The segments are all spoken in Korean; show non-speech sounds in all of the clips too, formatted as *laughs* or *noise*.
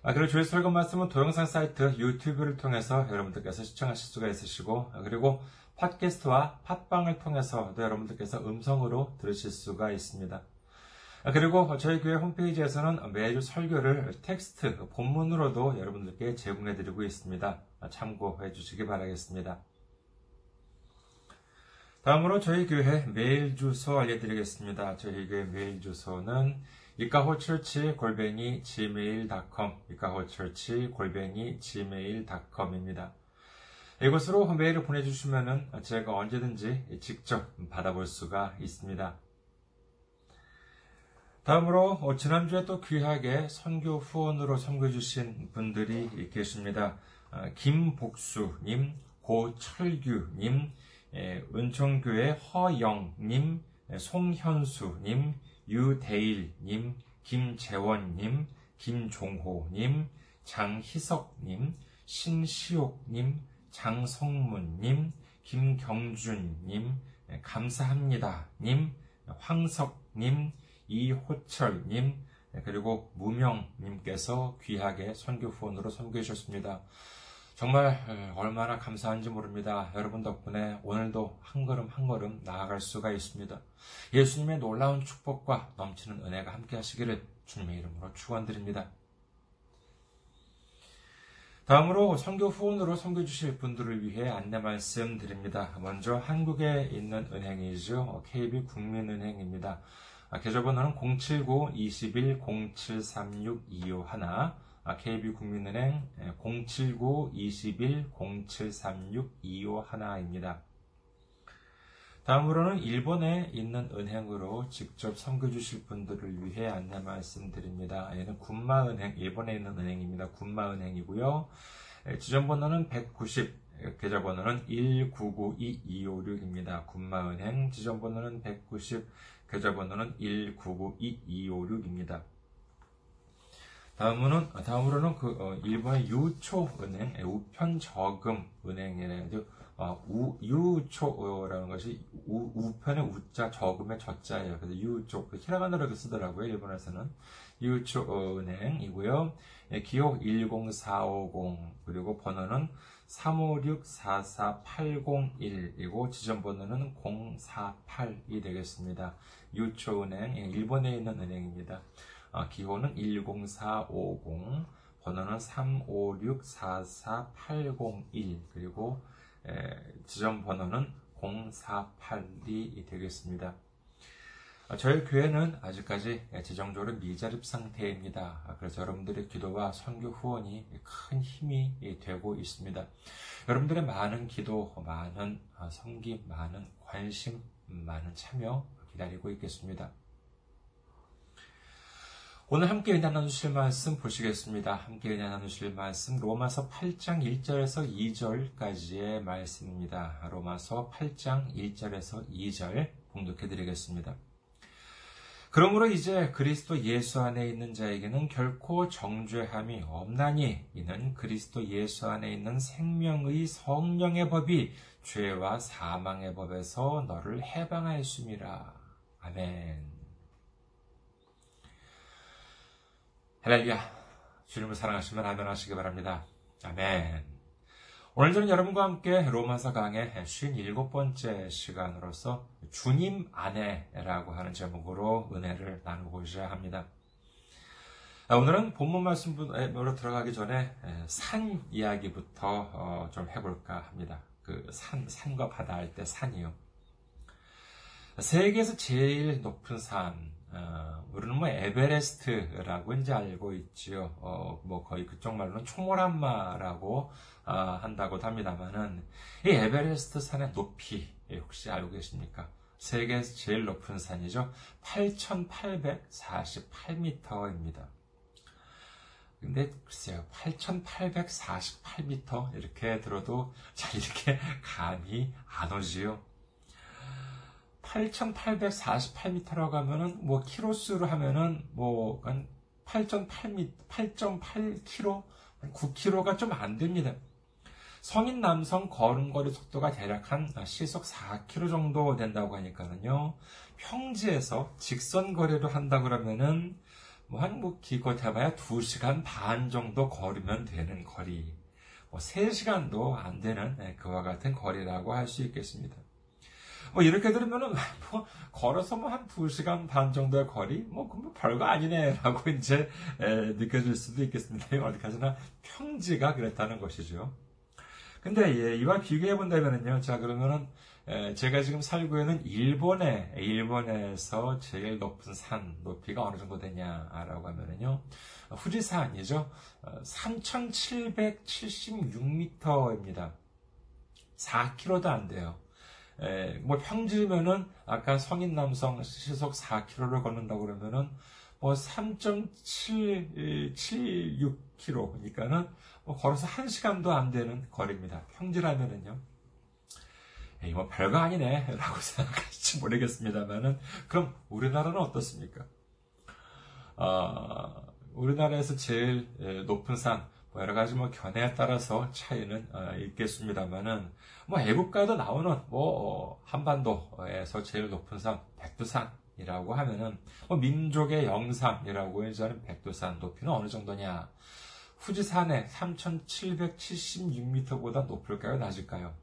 아, 그리고 주일 설교 말씀은 동영상 사이트 유튜브를 통해서 여러분들께서 시청하실 수가 있으시고 그리고 팟캐스트와 팟빵을 통해서도 여러분들께서 음성으로 들으실 수가 있습니다. 아, 그리고 저희 교회 홈페이지에서는 매주 설교를 텍스트 본문으로도 여러분들께 제공해드리고 있습니다. 아, 참고해 주시기 바라겠습니다. 다음으로 저희 교회 메일 주소 알려드리겠습니다. 저희 교회 메일 주소는 이카호철치 골뱅이 gmail.com 이카호철치 골뱅이 gmail.com입니다. 이곳으로 메일을 보내주시면 제가 언제든지 직접 받아볼 수가 있습니다. 다음으로 지난주에 또 귀하게 선교 후원으로 선교해주신 분들이 계십니다. 김복수님, 고철규님, 은총교회 허영님, 송현수님, 유대일님, 김재원님, 김종호님, 장희석님, 신시옥님, 장성문님, 김경준님, 감사합니다님, 황석님, 이호철님, 그리고 무명님께서 귀하게 선교 후원으로 선교해 주셨습니다. 정말 얼마나 감사한지 모릅니다. 여러분 덕분에 오늘도 한 걸음 한 걸음 나아갈 수가 있습니다. 예수님의 놀라운 축복과 넘치는 은혜가 함께 하시기를 주님의 이름으로 축원드립니다. 다음으로 선교 후원으로 선교 주실 분들을 위해 안내 말씀드립니다. 먼저 한국에 있는 은행이죠. KB 국민은행입니다. 계좌번호는 079-21-0736-251 KB국민은행 079-21-0736-251입니다. 다음으로는 일본에 있는 은행으로 직접 섬겨주실 분들을 위해 안내 말씀드립니다. 얘는 군마은행, 일본에 있는 은행입니다. 군마은행이고요. 지점번호는 190, 계좌번호는 1992256입니다. 군마은행, 지점번호는 190, 계좌번호는 1992256입니다. 다음으로는, 다음으로는 그, 어, 일본의 유초은행, 우편저금 은행이래요. 어, 우, 유초라는 것이 우, 우편의 우자, 저금의 저자예요. 그래서 유초, 그 히라가나로 쓰더라고요. 일본에서는. 유초은행이고요. 예, 기호 10450, 그리고 번호는 356-44801이고 지점번호는 048이 되겠습니다. 유초은행, 예, 일본에 있는 은행입니다. 어, 기호는 10450, 번호는 356-44801, 그리고 지점 번호는 048이 되겠습니다. 어, 저희 교회는 아직까지 재정적으로 미자립 상태입니다. 그래서 여러분들의 기도와 선교 후원이 큰 힘이 되고 있습니다. 여러분들의 많은 기도, 많은 성기, 많은 관심, 많은 참여 기다리고 있겠습니다. 오늘 함께 은혜 나누실 말씀 보시겠습니다. 함께 은혜 나누실 말씀 로마서 8장 1절에서 2절까지의 말씀입니다. 로마서 8장 1절에서 2절 봉독해 드리겠습니다. 그러므로 이제 그리스도 예수 안에 있는 자에게는 결코 정죄함이 없나니 이는 그리스도 예수 안에 있는 생명의 성령의 법이 죄와 사망의 법에서 너를 해방하였음이라. 아멘. 할렐루야. 주님을 사랑하시면 아멘 하시기 바랍니다. 아멘. 오늘 저는 여러분과 함께 로마서 강의 57번째 시간으로서 주님 안에라고 하는 제목으로 은혜를 나누고자 합니다. 아, 오늘은 본문 말씀으로 들어가기 전에 산 이야기부터 어, 좀 해볼까 합니다. 그 산, 산과 바다 할 때 산이요. 세계에서 제일 높은 산, 어, 우리는 뭐 에베레스트라고 이제 알고 있지요. 어, 뭐 거의 그쪽 말로는 초모란마라고 어, 한다고 합니다만은 이 에베레스트 산의 높이 혹시 알고 계십니까? 세계에서 제일 높은 산이죠. 8,848m입니다. 근데 글쎄요, 8,848m 이렇게 들어도 잘 이렇게 감이 안 오지요. 8,848m라고 하면은 뭐 키로수로 하면은 뭐한 8.8m, 8.8km, 9km가 좀 안 됩니다. 성인 남성 걸음걸이 속도가 대략 한 시속 4km 정도 된다고 하니까는요. 평지에서 직선 거리를 한다 그러면은 뭐한뭐 기껏해봐야 2시간 반 정도 걸으면 되는 거리. 뭐 3시간도 안 되는 네, 그와 같은 거리라고 할 수 있겠습니다. 뭐 이렇게 들으면은 뭐 걸어서 뭐한 2시간 반 정도의 거리 뭐 그뭐 별거 아니네라고 *laughs* 이제 에, 느껴질 수도 있겠습니다. 어디까지나 평지가 그랬다는 것이죠. 근데 예, 이와 비교해 본다면은요. 자 그러면은 에, 제가 지금 살고 있는 일본에 일본에서 제일 높은 산 높이가 어느 정도 되냐라고 하면은요. 후지산이죠. 3,776m입니다. 4km도 안 돼요. 에, 뭐 평지면은 아까 성인 남성 시속 4km를 걷는다고 그러면은 뭐 3.776km니까는 뭐 걸어서 1시간도 안 되는 거리입니다. 평지라면은요. 에이, 뭐 별거 아니네. *laughs* 라고 생각하실지 모르겠습니다만은, 그럼 우리나라는 어떻습니까? 어, 우리나라에서 제일 높은 산, 뭐 여러 가지 뭐 견해에 따라서 차이는 어, 있겠습니다만은, 뭐 애국가도 나오는 뭐 어, 한반도에서 제일 높은 산, 백두산이라고 하면은, 뭐 민족의 영상이라고 해서 백두산 높이는 어느 정도냐? 후지산의 3,776m보다 높을까요? 낮을까요?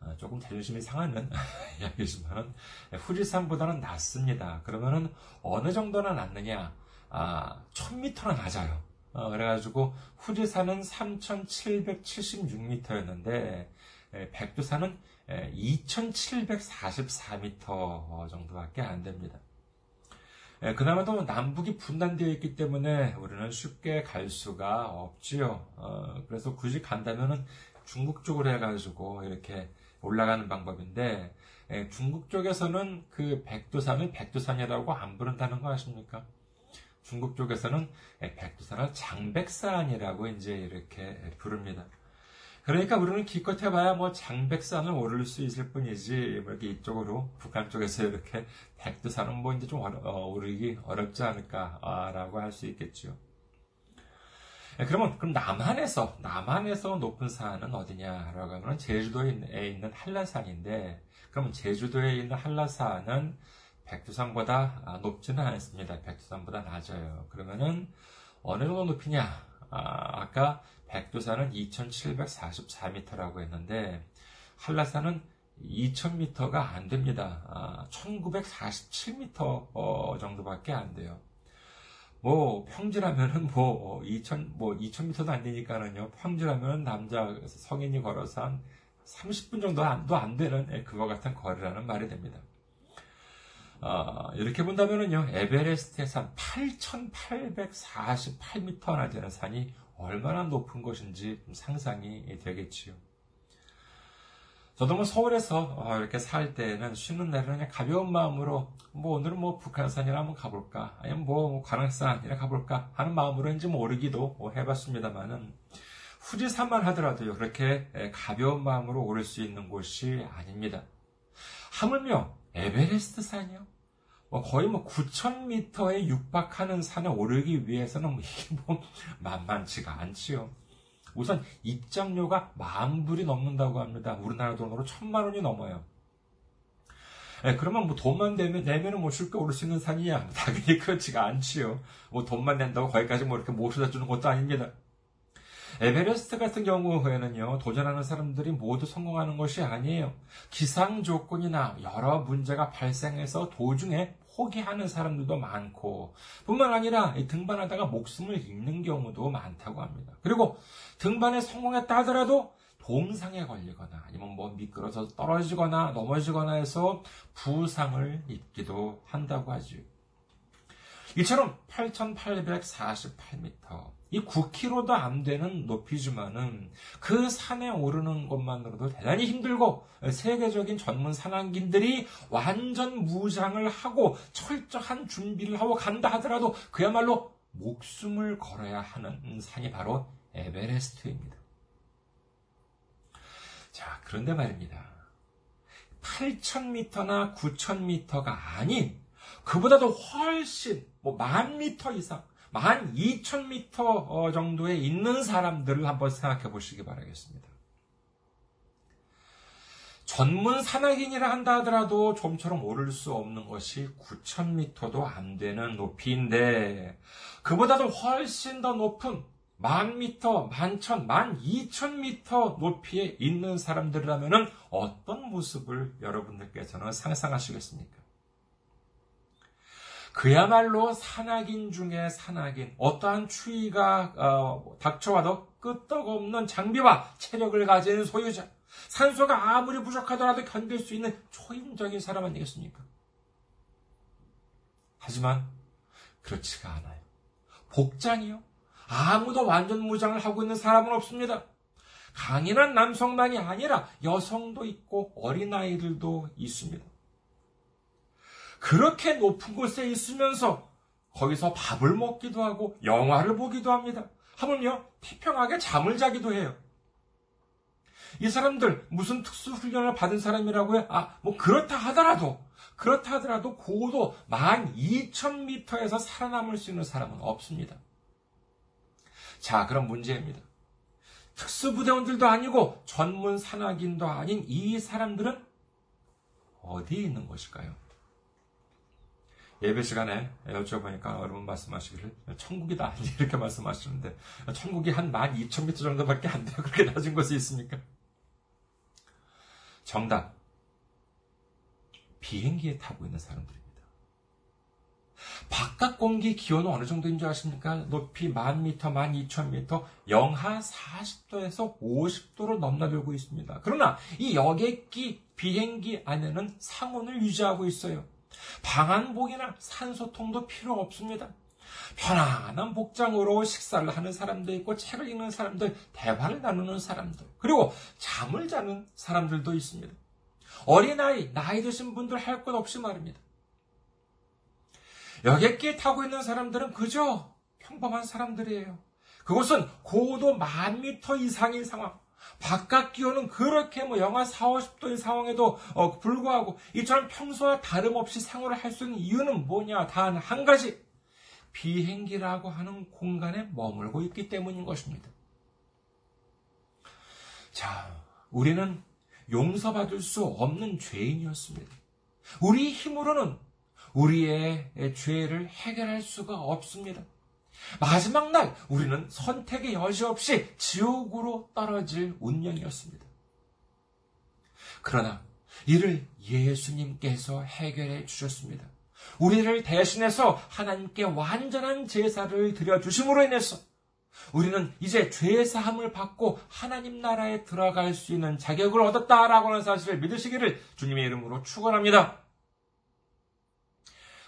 어, 조금 자존심이 상하는 *laughs* 이야기지만 후지산보다는 낮습니다. 그러면은 어느 정도나 낮느냐? 아, 1000m나 낮아요. 어, 그래가지고 후지산은 3,776m였는데 백두산은 2,744m 정도밖에 안 됩니다. 그나마 도 남북이 분단되어 있기 때문에 우리는 쉽게 갈 수가 없지요. 어, 그래서 굳이 간다면은 중국 쪽으로 해가지고 이렇게 올라가는 방법인데 중국 쪽에서는 그 백두산을 백두산이라고 안 부른다는 거 아십니까? 중국 쪽에서는 백두산을 장백산이라고 이제 이렇게 부릅니다. 그러니까 우리는 기껏 해봐야 뭐 장백산을 오를 수 있을 뿐이지, 뭐 이렇게 이쪽으로, 북한 쪽에서 이렇게 백두산은 뭐 이제 좀 어, 오르기 어렵지 않을까라고 할 수 있겠죠. 그러면, 그럼 남한에서, 남한에서 높은 산은 어디냐라고 하면 제주도에 있는 한라산인데, 그러면 제주도에 있는 한라산은 백두산보다 높지는 않습니다. 백두산보다 낮아요. 그러면은, 어느 정도 높이냐? 아, 아까 백두산은 2744m라고 했는데 한라산은 2000m가 안 됩니다. 아, 1947m 어, 정도밖에 안 돼요. 뭐 평지라면은 뭐 2000, 뭐 2000m도 안 되니까는요. 평지라면 남자 성인이 걸어서 한 30분 정도 안도 안 되는 예, 그와 같은 거리라는 말이 됩니다. 어, 이렇게 본다면은요, 에베레스트의 산 8,848m나 되는 산이 얼마나 높은 것인지 상상이 되겠지요. 저도 뭐 서울에서 어, 이렇게 살 때는 쉬는 날에는 그냥 가벼운 마음으로 뭐 오늘은 뭐 북한산이나 한번 가볼까 아니면 뭐 관악산이나 가볼까 하는 마음으로 이제 뭐 오르기도 뭐 해봤습니다만은 후지산만 하더라도요 그렇게 가벼운 마음으로 오를 수 있는 곳이 아닙니다. 하물며 에베레스트 산이요. 뭐 거의 뭐 9,000m에 육박하는 산에 오르기 위해서는 뭐 이게 뭐 *laughs* 만만치가 않지요. 우선 입장료가 만 불이 넘는다고 합니다. 우리나라 돈으로 천만 원이 넘어요. 네, 그러면 뭐 돈만 내면, 내면은 뭐 쉽게 오를 수 있는 산이냐? *laughs* 당연히 그렇지가 않지요. 뭐 돈만 낸다고 거기까지 뭐 이렇게 모셔다 주는 것도 아닙니다. 에베레스트 같은 경우에는요, 도전하는 사람들이 모두 성공하는 것이 아니에요. 기상 조건이나 여러 문제가 발생해서 도중에 포기하는 사람들도 많고 뿐만 아니라 등반하다가 목숨을 잃는 경우도 많다고 합니다. 그리고 등반에 성공했다 하더라도 동상에 걸리거나 아니면 뭐 미끄러져 떨어지거나 넘어지거나 해서 부상을 입기도 한다고 하죠. 이처럼 8,848m 이 9km도 안 되는 높이지만은 그 산에 오르는 것만으로도 대단히 힘들고 세계적인 전문 산악인들이 완전 무장을 하고 철저한 준비를 하고 간다 하더라도 그야말로 목숨을 걸어야 하는 산이 바로 에베레스트입니다. 자, 그런데 말입니다. 8,000m나 9,000m가 아닌 그보다도 훨씬 뭐 만 미터 이상, 만 2,000m 어, 정도에 있는 사람들을 한번 생각해 보시기 바라겠습니다. 전문 산악인이라 한다 하더라도 좀처럼 오를 수 없는 것이 9,000m도 안 되는 높이인데, 그보다도 훨씬 더 높은 만 미터, 만천, 만 이천 미터 높이에 있는 사람들이라면 어떤 모습을 여러분들께서는 상상하시겠습니까? 그야말로 산악인 중에 산악인, 어떠한 추위가 어, 닥쳐와도 끄떡없는 장비와 체력을 가진 소유자, 산소가 아무리 부족하더라도 견딜 수 있는 초인적인 사람 아니겠습니까? 하지만 그렇지가 않아요. 복장이요. 아무도 완전 무장을 하고 있는 사람은 없습니다. 강인한 남성만이 아니라 여성도 있고 어린아이들도 있습니다. 그렇게 높은 곳에 있으면서 거기서 밥을 먹기도 하고 영화를 보기도 합니다. 하물며 태평하게 잠을 자기도 해요. 이 사람들 무슨 특수 훈련을 받은 사람이라고요? 아, 뭐 그렇다 하더라도 그렇다 하더라도 고도 12,000m에서 살아남을 수 있는 사람은 없습니다. 자, 그럼 문제입니다. 특수부대원들도 아니고 전문 산악인도 아닌 이 사람들은 어디에 있는 것일까요? 예배 시간에 여쭤보니까 여러분 말씀하시기를 천국이다 *laughs* 이렇게 말씀하시는데 천국이 한 12,000m 정도밖에 안 돼요. 그렇게 낮은 곳에 있습니까? 정답. 비행기에 타고 있는 사람들이 바깥 공기 기온은 어느 정도인 줄 아십니까? 높이 만 미터, 만 이천 미터, 영하 40도에서 50도로 넘나들고 있습니다. 그러나 이 여객기 비행기 안에는 상온을 유지하고 있어요. 방한복이나 산소통도 필요 없습니다. 편안한 복장으로 식사를 하는 사람도 있고 책을 읽는 사람들, 대화를 나누는 사람들, 그리고 잠을 자는 사람들도 있습니다. 어린아이, 나이 드신 분들 할 것 없이 말입니다. 여객기에 타고 있는 사람들은 그저 평범한 사람들이에요. 그곳은 고도 만 미터 이상인 상황. 바깥 기온은 그렇게 뭐 영하 4, 50도의 상황에도 어, 불구하고 이처럼 평소와 다름없이 생활을 할 수 있는 이유는 뭐냐? 단 한 가지. 비행기라고 하는 공간에 머물고 있기 때문인 것입니다. 자, 우리는 용서받을 수 없는 죄인이었습니다. 우리 힘으로는 우리의 죄를 해결할 수가 없습니다. 마지막 날 우리는 선택의 여지 없이 지옥으로 떨어질 운명이었습니다. 그러나 이를 예수님께서 해결해 주셨습니다. 우리를 대신해서 하나님께 완전한 제사를 드려 주심으로 인해서 우리는 이제 죄 사함을 받고 하나님 나라에 들어갈 수 있는 자격을 얻었다라고 하는 사실을 믿으시기를 주님의 이름으로 축원합니다.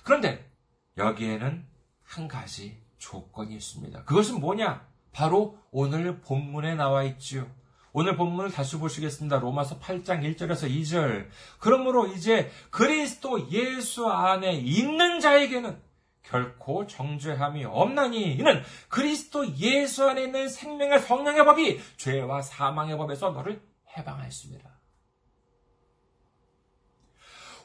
그런데 여기에는 한 가지 조건이 있습니다. 그것은 뭐냐? 바로 오늘 본문에 나와 있지요. 오늘 본문을 다시 보시겠습니다. 로마서 8장 1절에서 2절. 그러므로 이제 그리스도 예수 안에 있는 자에게는 결코 정죄함이 없나니 이는 그리스도 예수 안에 있는 생명의 성령의 법이 죄와 사망의 법에서 너를 해방하였습니다.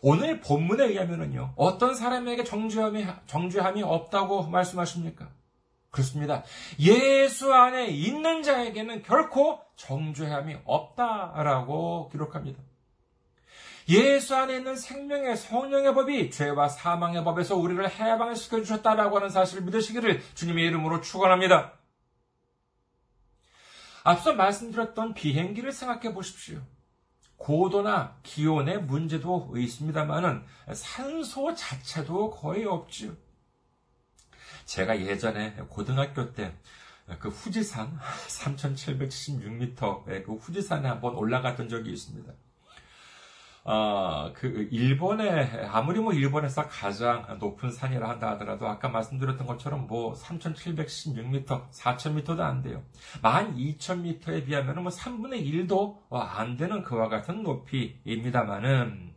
오늘 본문에 의하면은요, 어떤 사람에게 정죄함이, 정죄함이 없다고 말씀하십니까? 그렇습니다. 예수 안에 있는 자에게는 결코 정죄함이 없다라고 기록합니다. 예수 안에 있는 생명의 성령의 법이 죄와 사망의 법에서 우리를 해방시켜 주셨다라고 하는 사실을 믿으시기를 주님의 이름으로 축원합니다. 앞서 말씀드렸던 비행기를 생각해 보십시오. 고도나 기온의 문제도 있습니다만은 산소 자체도 거의 없지요. 제가 예전에 고등학교 때 그 후지산 3776m의 그 후지산에 한번 올라갔던 적이 있습니다. 어, 그 일본에 아무리 뭐 일본에서 가장 높은 산이라 한다 하더라도 아까 말씀드렸던 것처럼 뭐 3,716m, 4,000m도 안 돼요. 12,000m에 비하면 뭐 3분의 1도 안 되는 그와 같은 높이입니다만은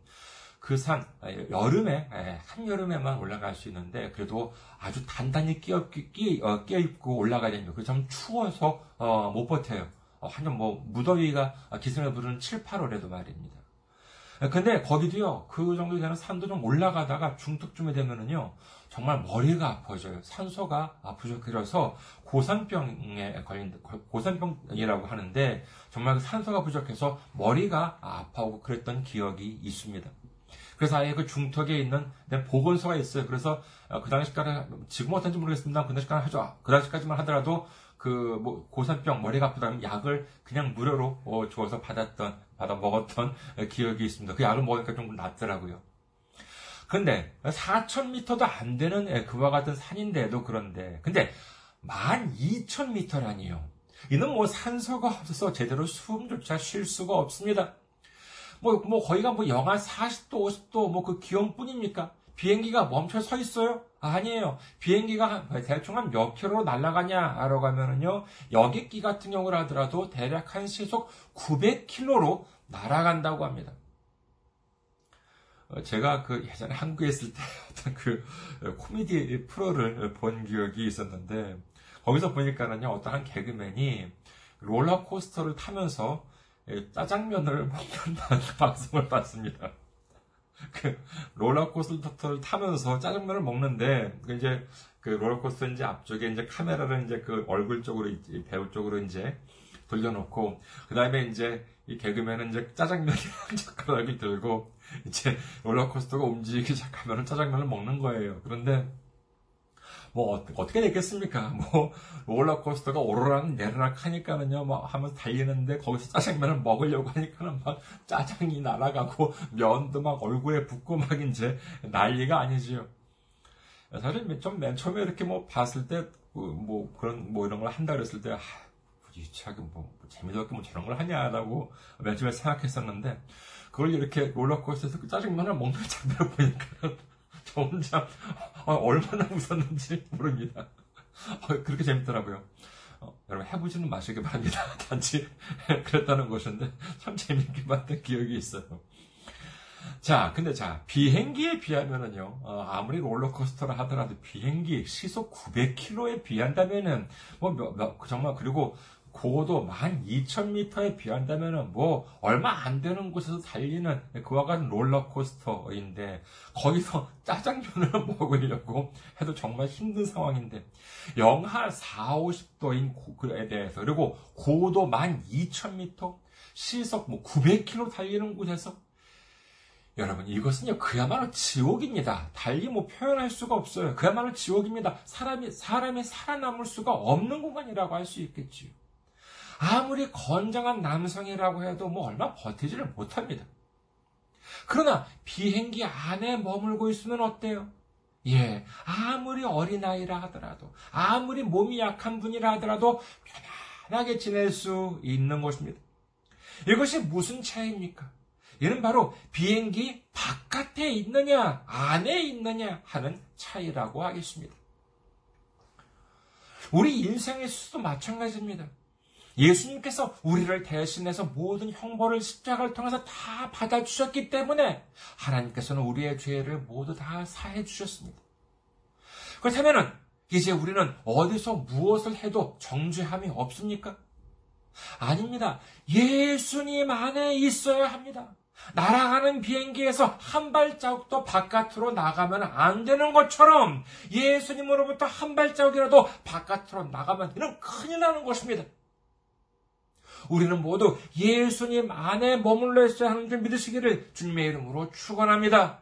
그 산, 여름에, 한여름에만 올라갈 수 있는데, 그래도 아주 단단히 끼어, 끼, 어, 끼어입고 올라가야 됩니다. 그래서 참 추워서, 어, 못 버텨요. 어, 한년 뭐, 무더위가 기승을 부르는 7, 8월에도 말입니다. 근데 거기도요, 그 정도 되는 산도 좀 올라가다가 중턱쯤에 되면은요, 정말 머리가 아파져요. 산소가 부족해져서 고산병에 걸린, 고산병이라고 하는데, 정말 그 산소가 부족해서 머리가 아파하고 그랬던 기억이 있습니다. 그래서 아예 그 중턱에 있는 보건소가 있어요. 그래서 어, 그 당시까지, 지금 어떤지 모르겠습니다. 그 당시까지 하죠. 그 당시까지만 하더라도 그 뭐 고산병 머리가 아프다면 약을 그냥 무료로 어, 주어서 받았던 받아 먹었던 기억이 있습니다. 그 약을 먹으니까 좀 낫더라고요. 근데 4,000m도 안 되는 그와 같은 산인데도 그런데 근데 12,000m라니요. 이는 뭐 산소가 없어서 제대로 숨조차 쉴 수가 없습니다. 뭐, 뭐 거기가 뭐 영하 40도, 50도 뭐 그 기온뿐입니까? 비행기가 멈춰 서 있어요? 아니에요. 비행기가 대충 한 몇 킬로로 날아가냐라고 하면은요, 여객기 같은 경우를 하더라도 대략 한 시속 900킬로로 날아간다고 합니다. 어, 제가 그 예전에 한국에 있을 때 *laughs* 어떤 그 코미디 프로를 본 기억이 있었는데, 거기서 보니까는요, 어떤 한 개그맨이 롤러코스터를 타면서 짜장면을 먹는 *laughs* 방송을 봤습니다. *laughs* 그 롤러코스터를 타면서 짜장면을 먹는데 그 이제 그 롤러코스터 이제 앞쪽에 이제 카메라를 이제 그 얼굴 쪽으로 배우 쪽으로 이제 돌려놓고 그 다음에 이제 이 개그맨은 이제 짜장면이랑 *laughs* 젓가락을 들고 이제 롤러코스터가 움직이기 시작하면 짜장면을 먹는 거예요. 그런데 뭐 어떻게 됐겠습니까? *laughs* 뭐 롤러코스터가 오르락 내리락 하니까는요, 뭐 하면서 달리는데 거기서 짜장면을 먹으려고 하니까는 막 짜장이 날아가고 면도 막 얼굴에 붙고 막 이제 난리가 아니지요. 사실 좀 맨 처음에 이렇게 뭐 봤을 때 뭐 그 그런 뭐 이런 걸 한다 그랬을 때 아, 유치하게 뭐, 뭐 재미도 없게 뭐 저런 걸 하냐라고 맨 처음에 생각했었는데 그걸 이렇게 롤러코스터에서 그 짜장면을 먹는 장면을 보니까 저 혼자 *laughs* 어, 얼마나 웃었는지 모릅니다. 어, 그렇게 재밌더라고요. 어, 여러분 해보지는 마시기 바랍니다. *laughs* 단지 *laughs* 그랬다는 것인데 참 재밌게 봤던 기억이 있어요. 자, 근데 자 비행기에 비하면은요 어, 아무리 롤러코스터를 하더라도 비행기 시속 900km에 비한다면은 뭐 몇, 몇, 정말 그리고 고도 12,000m에 비한다면 뭐 얼마 안 되는 곳에서 달리는 그와 같은 롤러코스터인데 거기서 *laughs* 짜장면을 *laughs* 먹으려고 해도 정말 힘든 상황인데 영하 4, 50도인 그에 대해서 그리고 고도 12,000m 시속 뭐 900km 달리는 곳에서 여러분 이것은요 그야말로 지옥입니다. 달리 뭐 표현할 수가 없어요. 그야말로 지옥입니다. 사람이 사람이 살아남을 수가 없는 공간이라고 할 수 있겠지요. 아무리 건장한 남성이라고 해도 뭐 얼마 버티지를 못합니다. 그러나 비행기 안에 머물고 있으면 어때요? 예, 아무리 어린아이라 하더라도, 아무리 몸이 약한 분이라 하더라도 편안하게 지낼 수 있는 것입니다. 이것이 무슨 차이입니까? 이는 바로 비행기 바깥에 있느냐, 안에 있느냐 하는 차이라고 하겠습니다. 우리 인생에서도 마찬가지입니다. 예수님께서 우리를 대신해서 모든 형벌을 십자가를 통해서 다 받아주셨기 때문에 하나님께서는 우리의 죄를 모두 다 사해 주셨습니다. 그렇다면 이제 우리는 어디서 무엇을 해도 정죄함이 없습니까? 아닙니다. 예수님 안에 있어야 합니다. 날아가는 비행기에서 한 발자국도 바깥으로 나가면 안 되는 것처럼 예수님으로부터 한 발자국이라도 바깥으로 나가면 이는 큰일 나는 것입니다. 우리는 모두 예수님 안에 머물러 있어야 하는 줄 믿으시기를 주님의 이름으로 축원합니다.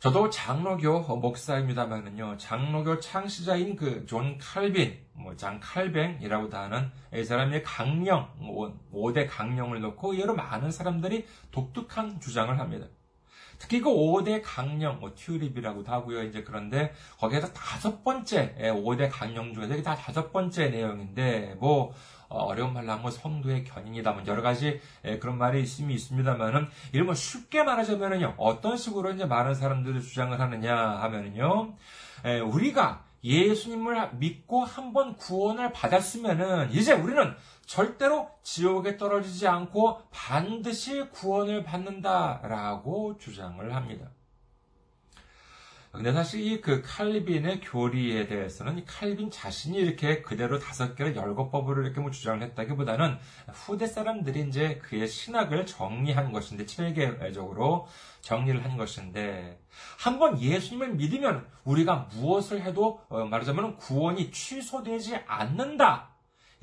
저도 장로교 목사입니다만은요, 장로교 창시자인 그 존 칼빈, 뭐 장 칼뱅이라고도 하는 이 사람의 강령, 5대 강령을 놓고 여러 많은 사람들이 독특한 주장을 합니다. 특히 그 5대 강령, 뭐 TULIP이라고도 하고요. 이제 그런데 거기에서 다섯 번째, 5대 예, 강령 중에서 이게 다 다섯 번째 내용인데, 뭐, 어, 어려운 말로 하면 성도의 견인이다. 뭐 여러 가지 예, 그런 말이 있음이 있습니다만은 이를 뭐 쉽게 말하자면은요 어떤 식으로 이제 많은 사람들이 주장을 하느냐 하면은요 예, 우리가 예수님을 믿고 한번 구원을 받았으면은 이제 우리는 절대로 지옥에 떨어지지 않고 반드시 구원을 받는다라고 주장을 합니다. 근데 사실 이 그 칼빈의 교리에 대해서는 칼빈 자신이 이렇게 그대로 다섯 개를 열거법으로 이렇게 뭐 주장을 했다기보다는 후대 사람들이 이제 그의 신학을 정리한 것인데 체계적으로 정리를 한 것인데 한번 예수님을 믿으면 우리가 무엇을 해도 어, 말하자면 구원이 취소되지 않는다.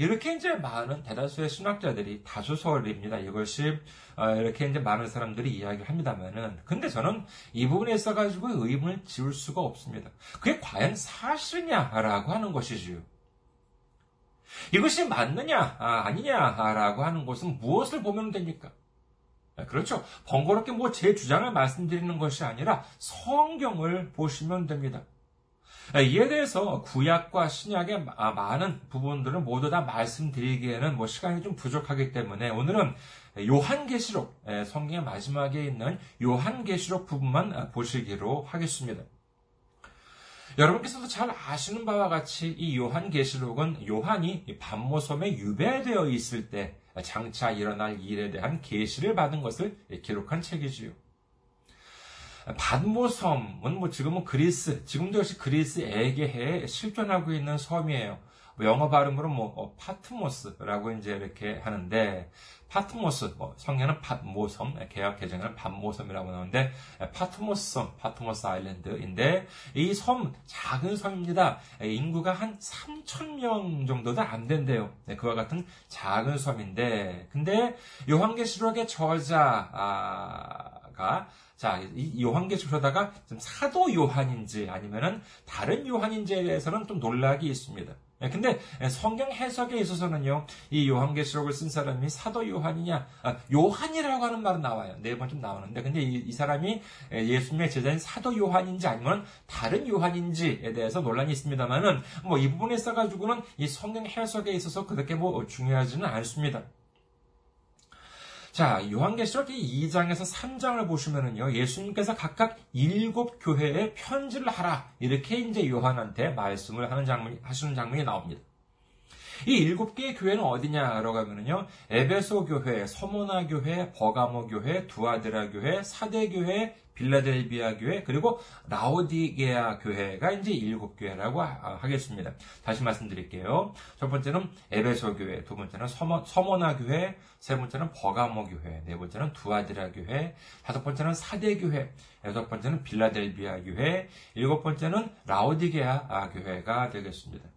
이렇게 이제 많은 대다수의 신학자들이 다수설입니다. 이것이 어, 이렇게 이제 많은 사람들이 이야기를 합니다만은 근데 저는 이 부분에 있어 가지고 의문을 지울 수가 없습니다. 그게 과연 사실이냐라고 하는 것이지요. 이것이 맞느냐 아, 니냐라고 하는 것은 무엇을 보면 됩니까? 아, 그렇죠. 번거롭게 뭐 제 주장을 말씀드리는 것이 아니라 성경을 보시면 됩니다. 아, 이에 대해서 구약과 신약의 아, 많은 부분들을 모두 다 말씀드리기에는 뭐 시간이 좀 부족하기 때문에 오늘은 요한계시록 성경의 마지막에 있는 요한계시록 부분만 보시기로 하겠습니다. 여러분께서도 잘 아시는 바와 같이 이 요한계시록은 요한이 밤모섬에 유배되어 있을 때 장차 일어날 일에 대한 계시를 받은 것을 기록한 책이지요. 밧모섬은 뭐 지금은 그리스, 지금도 역시 그리스 에게해에 실존하고 있는 섬이에요. 뭐 영어 발음으로 뭐 어, 파트모스라고 이제 이렇게 하는데 파트모스 뭐 성경은 밧모섬 개역 개정은 밧모섬이라고 나오는데 파트모스 섬 Patmos Island인데 이 섬 작은 섬입니다. 인구가 한 3천 명 정도도 안 된대요. 네, 그와 같은 작은 섬인데 근데 요한계시록의 저자 가 자, 이 요한계시록에다가 사도 요한인지 아니면은 다른 요한인지에 대해서는 좀 논란이 있습니다. 예, 근데 성경 해석에 있어서는요, 이 요한계시록을 쓴 사람이 사도 요한이냐, 아, 요한이라고 하는 말은 나와요. 네번좀 나오는데, 근데 이, 이, 사람이 예수님의 제자인 사도 요한인지 아니면 다른 요한인지에 대해서 논란이 있습니다만은, 뭐 이 부분에 있어가지고는 이 성경 해석에 있어서 그렇게 뭐 중요하지는 않습니다. 자, 요한계시록 2장에서 3장을 보시면은요, 예수님께서 각각 일곱 교회에 편지를 하라. 이렇게 이제 요한한테 말씀을 하는 장면이, 하시는 장면이 나옵니다. 이 일곱 개의 교회는 어디냐라고 하면은요, 에베소 교회, 서모나 교회, 버가모 교회, 두아드라 교회, 사대 교회, 빌라델비아 교회 그리고 라오디게아 교회가 이제 일곱 교회라고 하겠습니다. 다시 말씀드릴게요. 첫 번째는 에베소 교회, 두 번째는 서모, 서모나 교회, 세 번째는 버가모 교회, 네 번째는 두아드라 교회, 다섯 번째는 사대 교회, 여섯 번째는 빌라델비아 교회, 일곱 번째는 라오디게아 교회가 되겠습니다.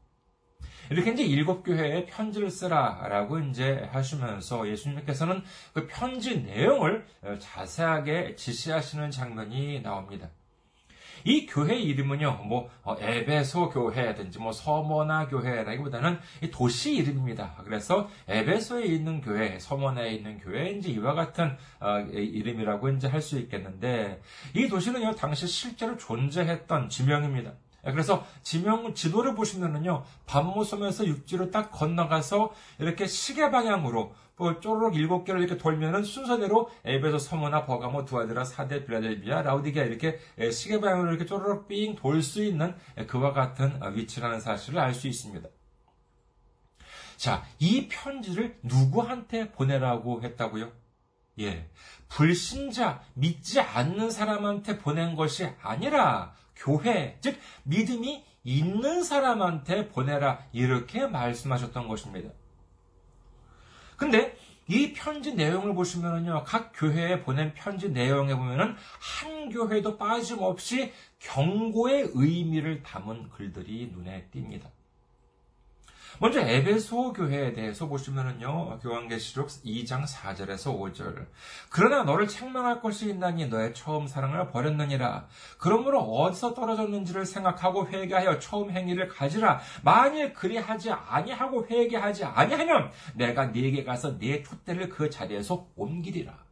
이렇게 이제 일곱 교회에 편지를 쓰라라고 이제 하시면서 예수님께서는 그 편지 내용을 자세하게 지시하시는 장면이 나옵니다. 이 교회 이름은요, 뭐, 어, 에베소 교회든지, 뭐, 서머나 교회라기보다는 도시 이름입니다. 그래서 에베소에 있는 교회, 서머나에 있는 교회, 이제 이와 같은 어, 이름이라고 이제 할 수 있겠는데, 이 도시는요, 당시 실제로 존재했던 지명입니다. 예, 그래서 지명 지도를 보시면은요 밤모섬에서 육지로 딱 건너가서 이렇게 시계 방향으로 뭐 쪼르륵 일곱 개를 이렇게 돌면은 순서대로 에베소 서머나 버가모 두아드라 사대 빌라델비아 라우디게아 이렇게 예, 시계 방향으로 이렇게 쪼르륵 삥 돌 수 있는 예, 그와 같은 어, 위치라는 사실을 알 수 있습니다. 자, 이 편지를 누구한테 보내라고 했다고요? 예. 불신자, 믿지 않는 사람한테 보낸 것이 아니라 교회, 즉 믿음이 있는 사람한테 보내라 이렇게 말씀하셨던 것입니다. 근데 이 편지 내용을 보시면은요, 각 교회에 보낸 편지 내용에 보면은 한 교회도 빠짐없이 경고의 의미를 담은 글들이 눈에 띕니다. 먼저 에베소 교회에 대해서 보시면은요. 교환계시록 2장 4절에서 5절. 그러나 너를 책망할 것이 있나니 너의 처음 사랑을 버렸느니라. 그러므로 어디서 떨어졌는지를 생각하고 회개하여 처음 행위를 가지라. 만일 그리하지 아니하고 회개하지 아니하면 내가 네게 가서 네 촛대를 그 자리에서 옮기리라.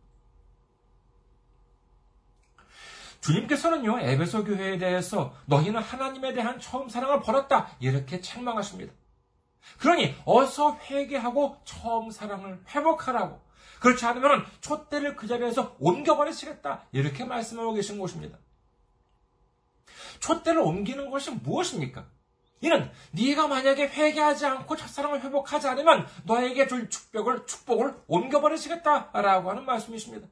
주님께서는요, 에베소 교회에 대해서 너희는 하나님에 대한 처음 사랑을 버렸다. 이렇게 책망하십니다. 그러니 어서 회개하고 처음 사랑을 회복하라고. 그렇지 않으면 촛대를 그 자리에서 옮겨버리시겠다. 이렇게 말씀하고 계신 것입니다. 촛대를 옮기는 것이 무엇입니까? 이는 네가 만약에 회개하지 않고 첫사랑을 회복하지 않으면 너에게 줄 축복을 축복을 옮겨버리시겠다라고 하는 말씀이십니다.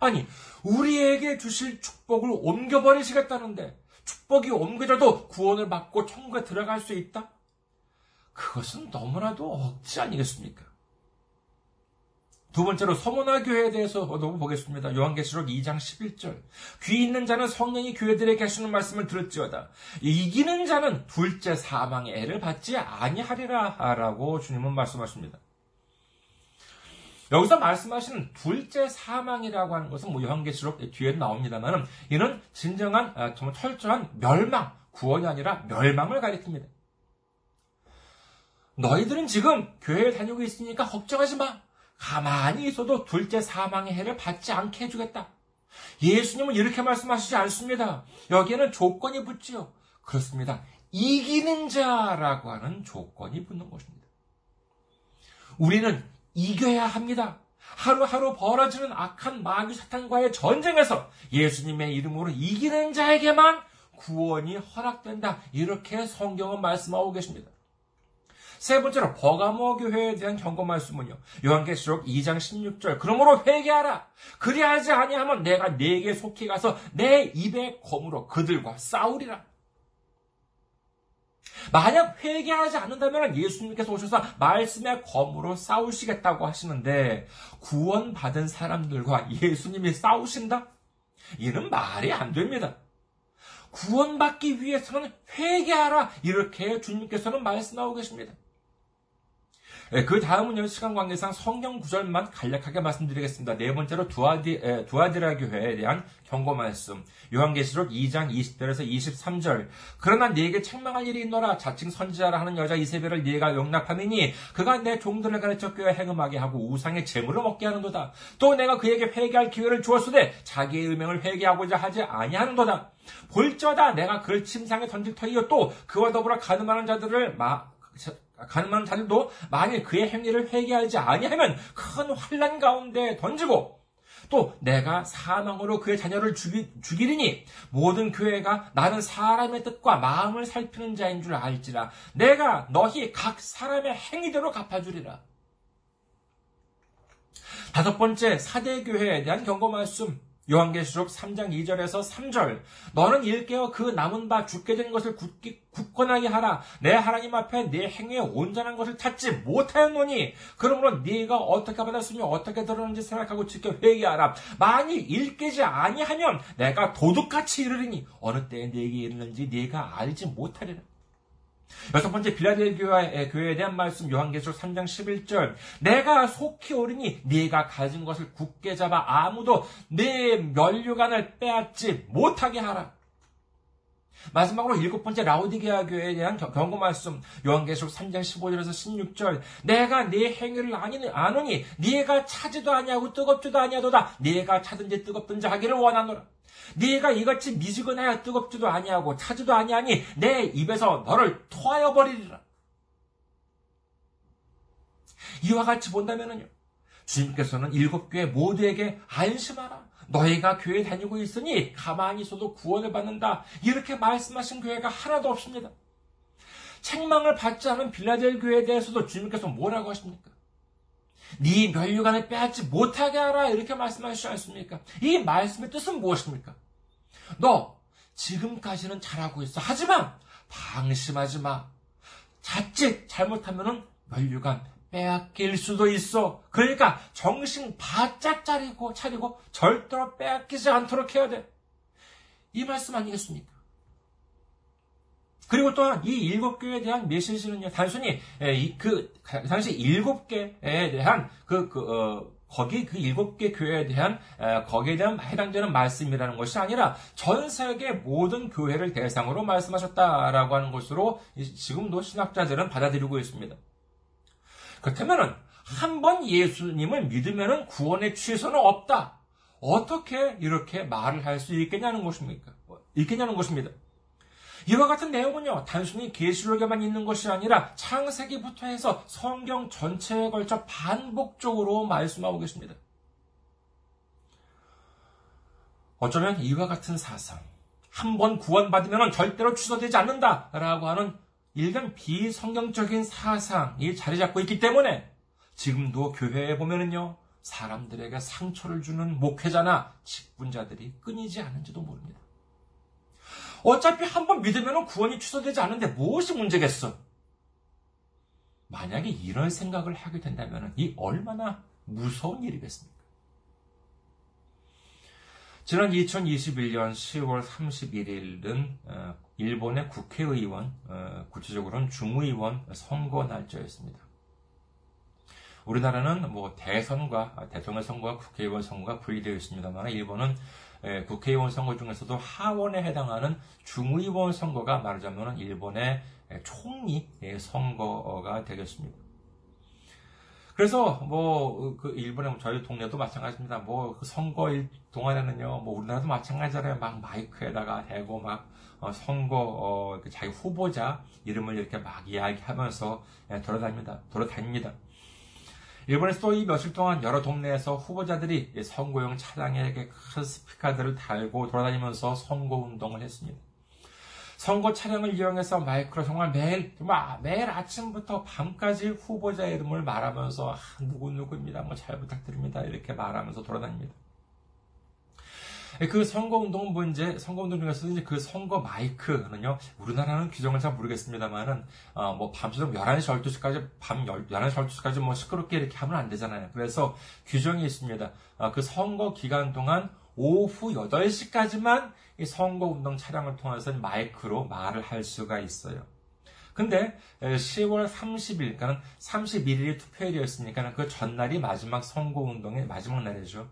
아니 우리에게 주실 축복을 옮겨버리시겠다는데 축복이 옮겨져도 구원을 받고 천국에 들어갈 수 있다? 그것은 너무나도 억지 아니겠습니까? 두 번째로 서문화 교회에 대해서 보겠습니다. 요한계시록 2장 11절. 귀 있는 자는 성령이 교회들에게 하시는 말씀을 들을지어다. 이기는 자는 둘째 사망의 애를 받지 아니하리라 라고 주님은 말씀하십니다. 여기서 말씀하시는 둘째 사망이라고 하는 것은 뭐 요한계시록 뒤에 나옵니다만 이는 진정한 아, 정말 철저한 멸망, 구원이 아니라 멸망을 가리킵니다. 너희들은 지금 교회에 다니고 있으니까 걱정하지 마. 가만히 있어도 둘째 사망의 해를 받지 않게 해주겠다. 예수님은 이렇게 말씀하시지 않습니다. 여기에는 조건이 붙지요. 그렇습니다. 이기는 자라고 하는 조건이 붙는 것입니다. 우리는 이겨야 합니다. 하루하루 벌어지는 악한 마귀 사탄과의 전쟁에서 예수님의 이름으로 이기는 자에게만 구원이 허락된다. 이렇게 성경은 말씀하고 계십니다. 세 번째로 버가모 교회에 대한 경고 말씀은요. 요한계시록 2장 16절. 그러므로 회개하라. 그리하지 아니하면 내가 네게 속히 가서 내 입의 검으로 그들과 싸우리라. 만약 회개하지 않는다면 예수님께서 오셔서 말씀의 검으로 싸우시겠다고 하시는데 구원받은 사람들과 예수님이 싸우신다? 이는 말이 안 됩니다. 구원받기 위해서는 회개하라 이렇게 주님께서는 말씀하고 계십니다. 예, 그 다음은 시간 관계상 성경 구절만 간략하게 말씀드리겠습니다. 네 번째로 두아디, 두아디라 교회에 대한 경고 말씀. 요한계시록 2장 20절에서 23절. 그러나 네게 책망할 일이 있노라. 자칭 선지자라 하는 여자 이세벨을 네가 용납하느니 그가 내 종들을 가르쳐 꿰어 행음하게 하고 우상의 재물을 먹게 하는도다. 또 내가 그에게 회개할 기회를 주었으되 자기의 음행을 회개하고자 하지 아니하는도다. 볼저다 내가 그를 침상에 던질 터이요 또 그와 더불어 가늠하는 자들을 마, 가늠한 자들도 만일 그의 행위를 회개하지 아니하면 큰 환란 가운데 던지고 또 내가 사망으로 그의 자녀를 죽이, 죽이리니 모든 교회가 나는 사람의 뜻과 마음을 살피는 자인 줄 알지라 내가 너희 각 사람의 행위대로 갚아주리라. 다섯 번째 사대 교회에 대한 경고 말씀 요한계시록 3장 2절에서 3절. 너는 일깨어 그 남은 바 죽게 된 것을 굳기, 굳건하게 하라. 내 하나님 앞에 내 행위에 온전한 것을 찾지 못하였노니. 그러므로 네가 어떻게 받았으며 어떻게 들었는지 생각하고 지켜 회개하라. 만일 일깨지 아니하면 내가 도둑같이 이르리니 어느 때에 네게 이르는지 네가 알지 못하리라 여섯 번째 빌라델 교회, 교회에 대한 말씀 요한계시록 3장 11절 내가 속히 오르니 네가 가진 것을 굳게 잡아 아무도 내 면류관을 빼앗지 못하게 하라. 마지막으로 일곱 번째 라우디게아 교회에 대한 경고 말씀 요한계시록 3장 15절에서 16절 내가 네 행위를 아노니 네가 차지도 아니하고 뜨겁지도 아니하도다 네가 차든지 뜨겁든지 하기를 원하노라 네가 이같이 미지근하여 뜨겁지도 아니하고 차지도 아니하니 내 입에서 너를 토하여 버리리라. 이와 같이 본다면은요. 주님께서는 일곱 교회 모두에게 안심하라. 너희가 교회 다니고 있으니 가만히 있어도 구원을 받는다. 이렇게 말씀하신 교회가 하나도 없습니다. 책망을 받지 않은 빌라델 교회에 대해서도 주님께서 뭐라고 하십니까? 네 멸류관을 빼앗지 못하게 하라 이렇게 말씀하시지 않습니까? 이 말씀의 뜻은 무엇입니까? 너 지금까지는 잘하고 있어. 하지만 방심하지 마. 자칫 잘못하면은 멸류관 빼앗길 수도 있어. 그러니까 정신 바짝 차리고 차리고 절대로 빼앗기지 않도록 해야 돼. 이 말씀 아니겠습니까? 그리고 또한 이 일곱 교회에 대한 메시지는요, 단순히 그 당시 일곱 개에 대한 그, 그 어, 거기 그 일곱 개 교회에 대한 거기에 대한 해당되는 말씀이라는 것이 아니라 전 세계 모든 교회를 대상으로 말씀하셨다라고 하는 것으로 지금도 신학자들은 받아들이고 있습니다. 그렇다면은 한번 예수님을 믿으면은 구원의 취소는 없다. 어떻게 이렇게 말을 할 수 있겠냐는 것입니까? 있겠냐는 것입니다. 이와 같은 내용은요, 단순히 계시록에만 있는 것이 아니라 창세기부터 해서 성경 전체에 걸쳐 반복적으로 말씀하고 계십니다. 어쩌면 이와 같은 사상, 한 번 구원받으면 절대로 취소되지 않는다라고 하는 일견 비성경적인 사상이 자리 잡고 있기 때문에 지금도 교회에 보면은요, 사람들에게 상처를 주는 목회자나 직분자들이 끊이지 않은지도 모릅니다. 어차피 한번 믿으면 구원이 취소되지 않는데 무엇이 문제겠어? 만약에 이런 생각을 하게 된다면 이 얼마나 무서운 일이겠습니까? 지난 2021년 10월 31일은 어, 일본의 국회의원, 어, 구체적으로는 중의원 선거 날짜였습니다. 우리나라는 뭐 대선과 대통령 선거와 국회의원 선거가 분리되어 있습니다만 일본은 국회의원 선거 중에서도 하원에 해당하는 중의원 선거가 말하자면 일본의 총리 선거가 되겠습니다. 그래서 뭐 그 일본의 뭐 저희 동네도 마찬가지입니다. 뭐 그 선거일 동안에는요, 뭐 우리나라도 마찬가지잖아요. 막 마이크에다가 대고 막 어, 선거 어, 그 자기 후보자 이름을 이렇게 막 이야기하면서 예, 돌아다닙니다. 돌아다닙니다. 일본에서도 이 며칠 동안 여러 동네에서 후보자들이 선거용 차량에 큰 스피커들을 달고 돌아다니면서 선거 운동을 했습니다. 선거 차량을 이용해서 마이크로 정말 매일, 정말 매일 아침부터 밤까지 후보자 이름을 말하면서, 아, 누구 누구입니다. 뭐 잘 부탁드립니다. 이렇게 말하면서 돌아다닙니다. 그 선거운동은 뭐 이제 선거운동 중에서 이제 그 선거 마이크는요 우리나라는 규정을 잘 모르겠습니다만은 어 뭐 밤새도록 11시 12시까지 밤 11시 12시까지 뭐 시끄럽게 이렇게 하면 안 되잖아요. 그래서 규정이 있습니다. 어, 그 선거 기간 동안 오후 8시까지만 이 선거운동 차량을 통해서 마이크로 말을 할 수가 있어요. 근데 10월 30일, 그러니까 31일이 투표일이었으니까 그 전날이 마지막 선거운동의 마지막 날이죠.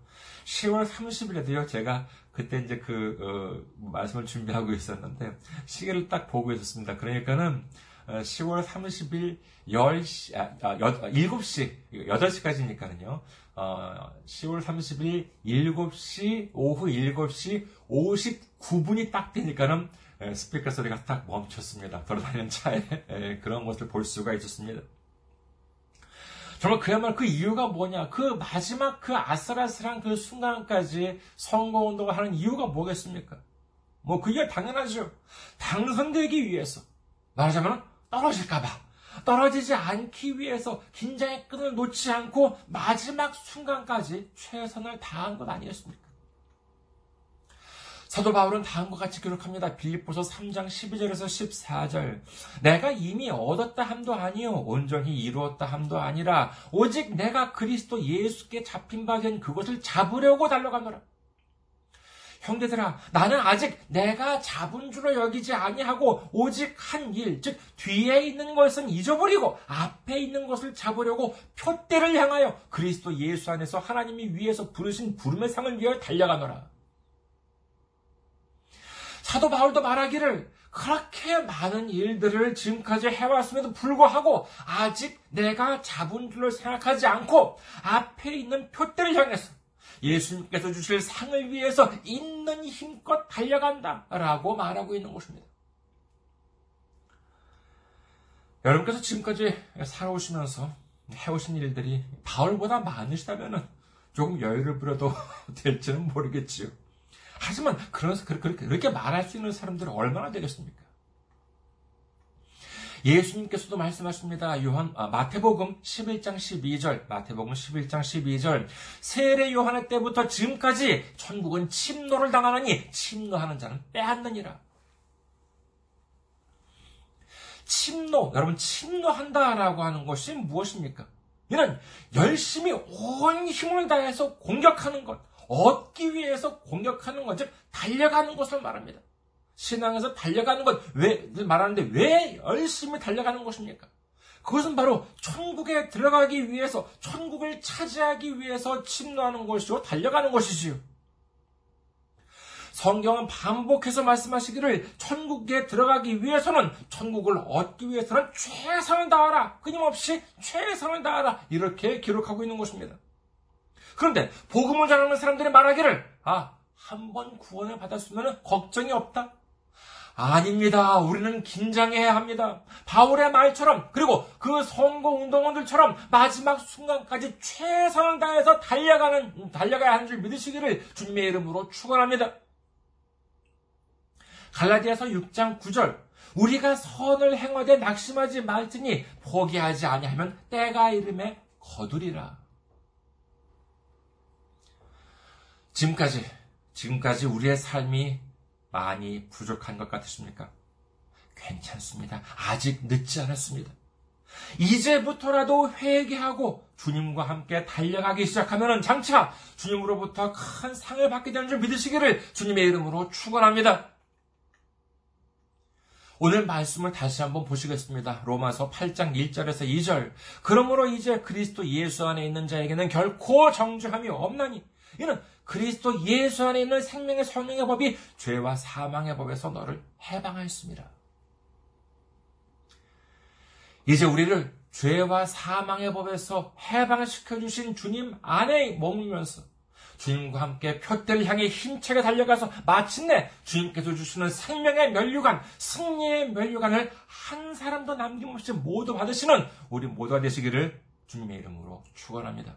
10월 30일에도요, 제가 그때 이제 그, 어, 말씀을 준비하고 있었는데, 시계를 딱 보고 있었습니다. 그러니까는, 10월 30일 10시, 아, 7시, 8시까지니까는요, 어, 10월 30일 7시, 오후 7시 59분이 딱 되니까는 스피커 소리가 딱 멈췄습니다. 돌아다니는 차에 *laughs* 그런 것을 볼 수가 있었습니다. 정말 그야말로 그 이유가 뭐냐? 그 마지막 그 아슬아슬한 그 순간까지 선거운동을 하는 이유가 뭐겠습니까? 뭐 그게 당연하죠. 당선되기 위해서. 말하자면 떨어질까봐. 떨어지지 않기 위해서 긴장의 끈을 놓지 않고 마지막 순간까지 최선을 다한 것 아니겠습니까? 사도 바울은 다음과 같이 기록합니다. 빌립보서 3장 12절에서 14절. 내가 이미 얻었다 함도 아니요 온전히 이루었다 함도 아니라 오직 내가 그리스도 예수께 잡힌 바 된 그것을 잡으려고 달려가노라. 형제들아, 나는 아직 내가 잡은 줄로 여기지 아니하고 오직 한 일, 즉 뒤에 있는 것은 잊어버리고 앞에 있는 것을 잡으려고 표대를 향하여 그리스도 예수 안에서 하나님이 위에서 부르신 부름의 상을 위하여 달려가노라. 사도 바울도 말하기를 그렇게 많은 일들을 지금까지 해왔음에도 불구하고 아직 내가 잡은 줄로 생각하지 않고 앞에 있는 표대를 향해서 예수님께서 주실 상을 위해서 있는 힘껏 달려간다 라고 말하고 있는 것입니다. 여러분께서 지금까지 살아오시면서 해오신 일들이 바울보다 많으시다면 조금 여유를 부려도 *laughs* 될지는 모르겠지요. 하지만 그래서 그렇게, 그렇게 말할 수 있는 사람들은 얼마나 되겠습니까? 예수님께서도 말씀하십니다. 요한 아, 마태복음 11장 12절, 마태복음 11장 12절. 세례 요한의 때부터 지금까지 천국은 침노를 당하느니 침노하는 자는 빼앗느니라. 침노, 여러분 침노한다라고 하는 것이 무엇입니까? 이는 열심히 온 힘을 다해서 공격하는 것, 얻기 위해서 공격하는 것, 즉 달려가는 것을 말합니다. 신앙에서 달려가는 것, 왜, 말하는데 왜 열심히 달려가는 것입니까? 그것은 바로 천국에 들어가기 위해서, 천국을 차지하기 위해서 침노하는 것이요, 달려가는 것이지요. 성경은 반복해서 말씀하시기를 천국에 들어가기 위해서는 천국을 얻기 위해서는 최선을 다하라. 끊임없이 최선을 다하라. 이렇게 기록하고 있는 것입니다. 그런데 복음을 전하는 사람들이 말하기를 아, 한 번 구원을 받았으면 걱정이 없다. 아닙니다. 우리는 긴장해야 합니다. 바울의 말처럼 그리고 그 선거 운동원들처럼 마지막 순간까지 최선을 다해서 달려가는 달려가야 하는 줄 믿으시기를 주님의 이름으로 축원합니다. 갈라디아서 6장 9절 우리가 선을 행하되 낙심하지 말지니 포기하지 아니하면 때가 이름에 거두리라. 지금까지 지금까지 우리의 삶이 많이 부족한 것 같으십니까? 괜찮습니다. 아직 늦지 않았습니다. 이제부터라도 회개하고 주님과 함께 달려가기 시작하면 장차 주님으로부터 큰 상을 받게 되는 줄 믿으시기를 주님의 이름으로 축원합니다. 오늘 말씀을 다시 한번 보시겠습니다. 로마서 8장 1절에서 2절. 그러므로 이제 그리스도 예수 안에 있는 자에게는 결코 정죄함이 없나니 이는 그리스도 예수 안에 있는 생명의 성령의 법이 죄와 사망의 법에서 너를 해방하였습니다. 이제 우리를 죄와 사망의 법에서 해방시켜 주신 주님 안에 머물면서 주님과 함께 표대를 향해 힘차게 달려가서 마침내 주님께서 주시는 생명의 면류관, 승리의 면류관을 한 사람도 남김없이 모두 받으시는 우리 모두가 되시기를 주님의 이름으로 축원합니다.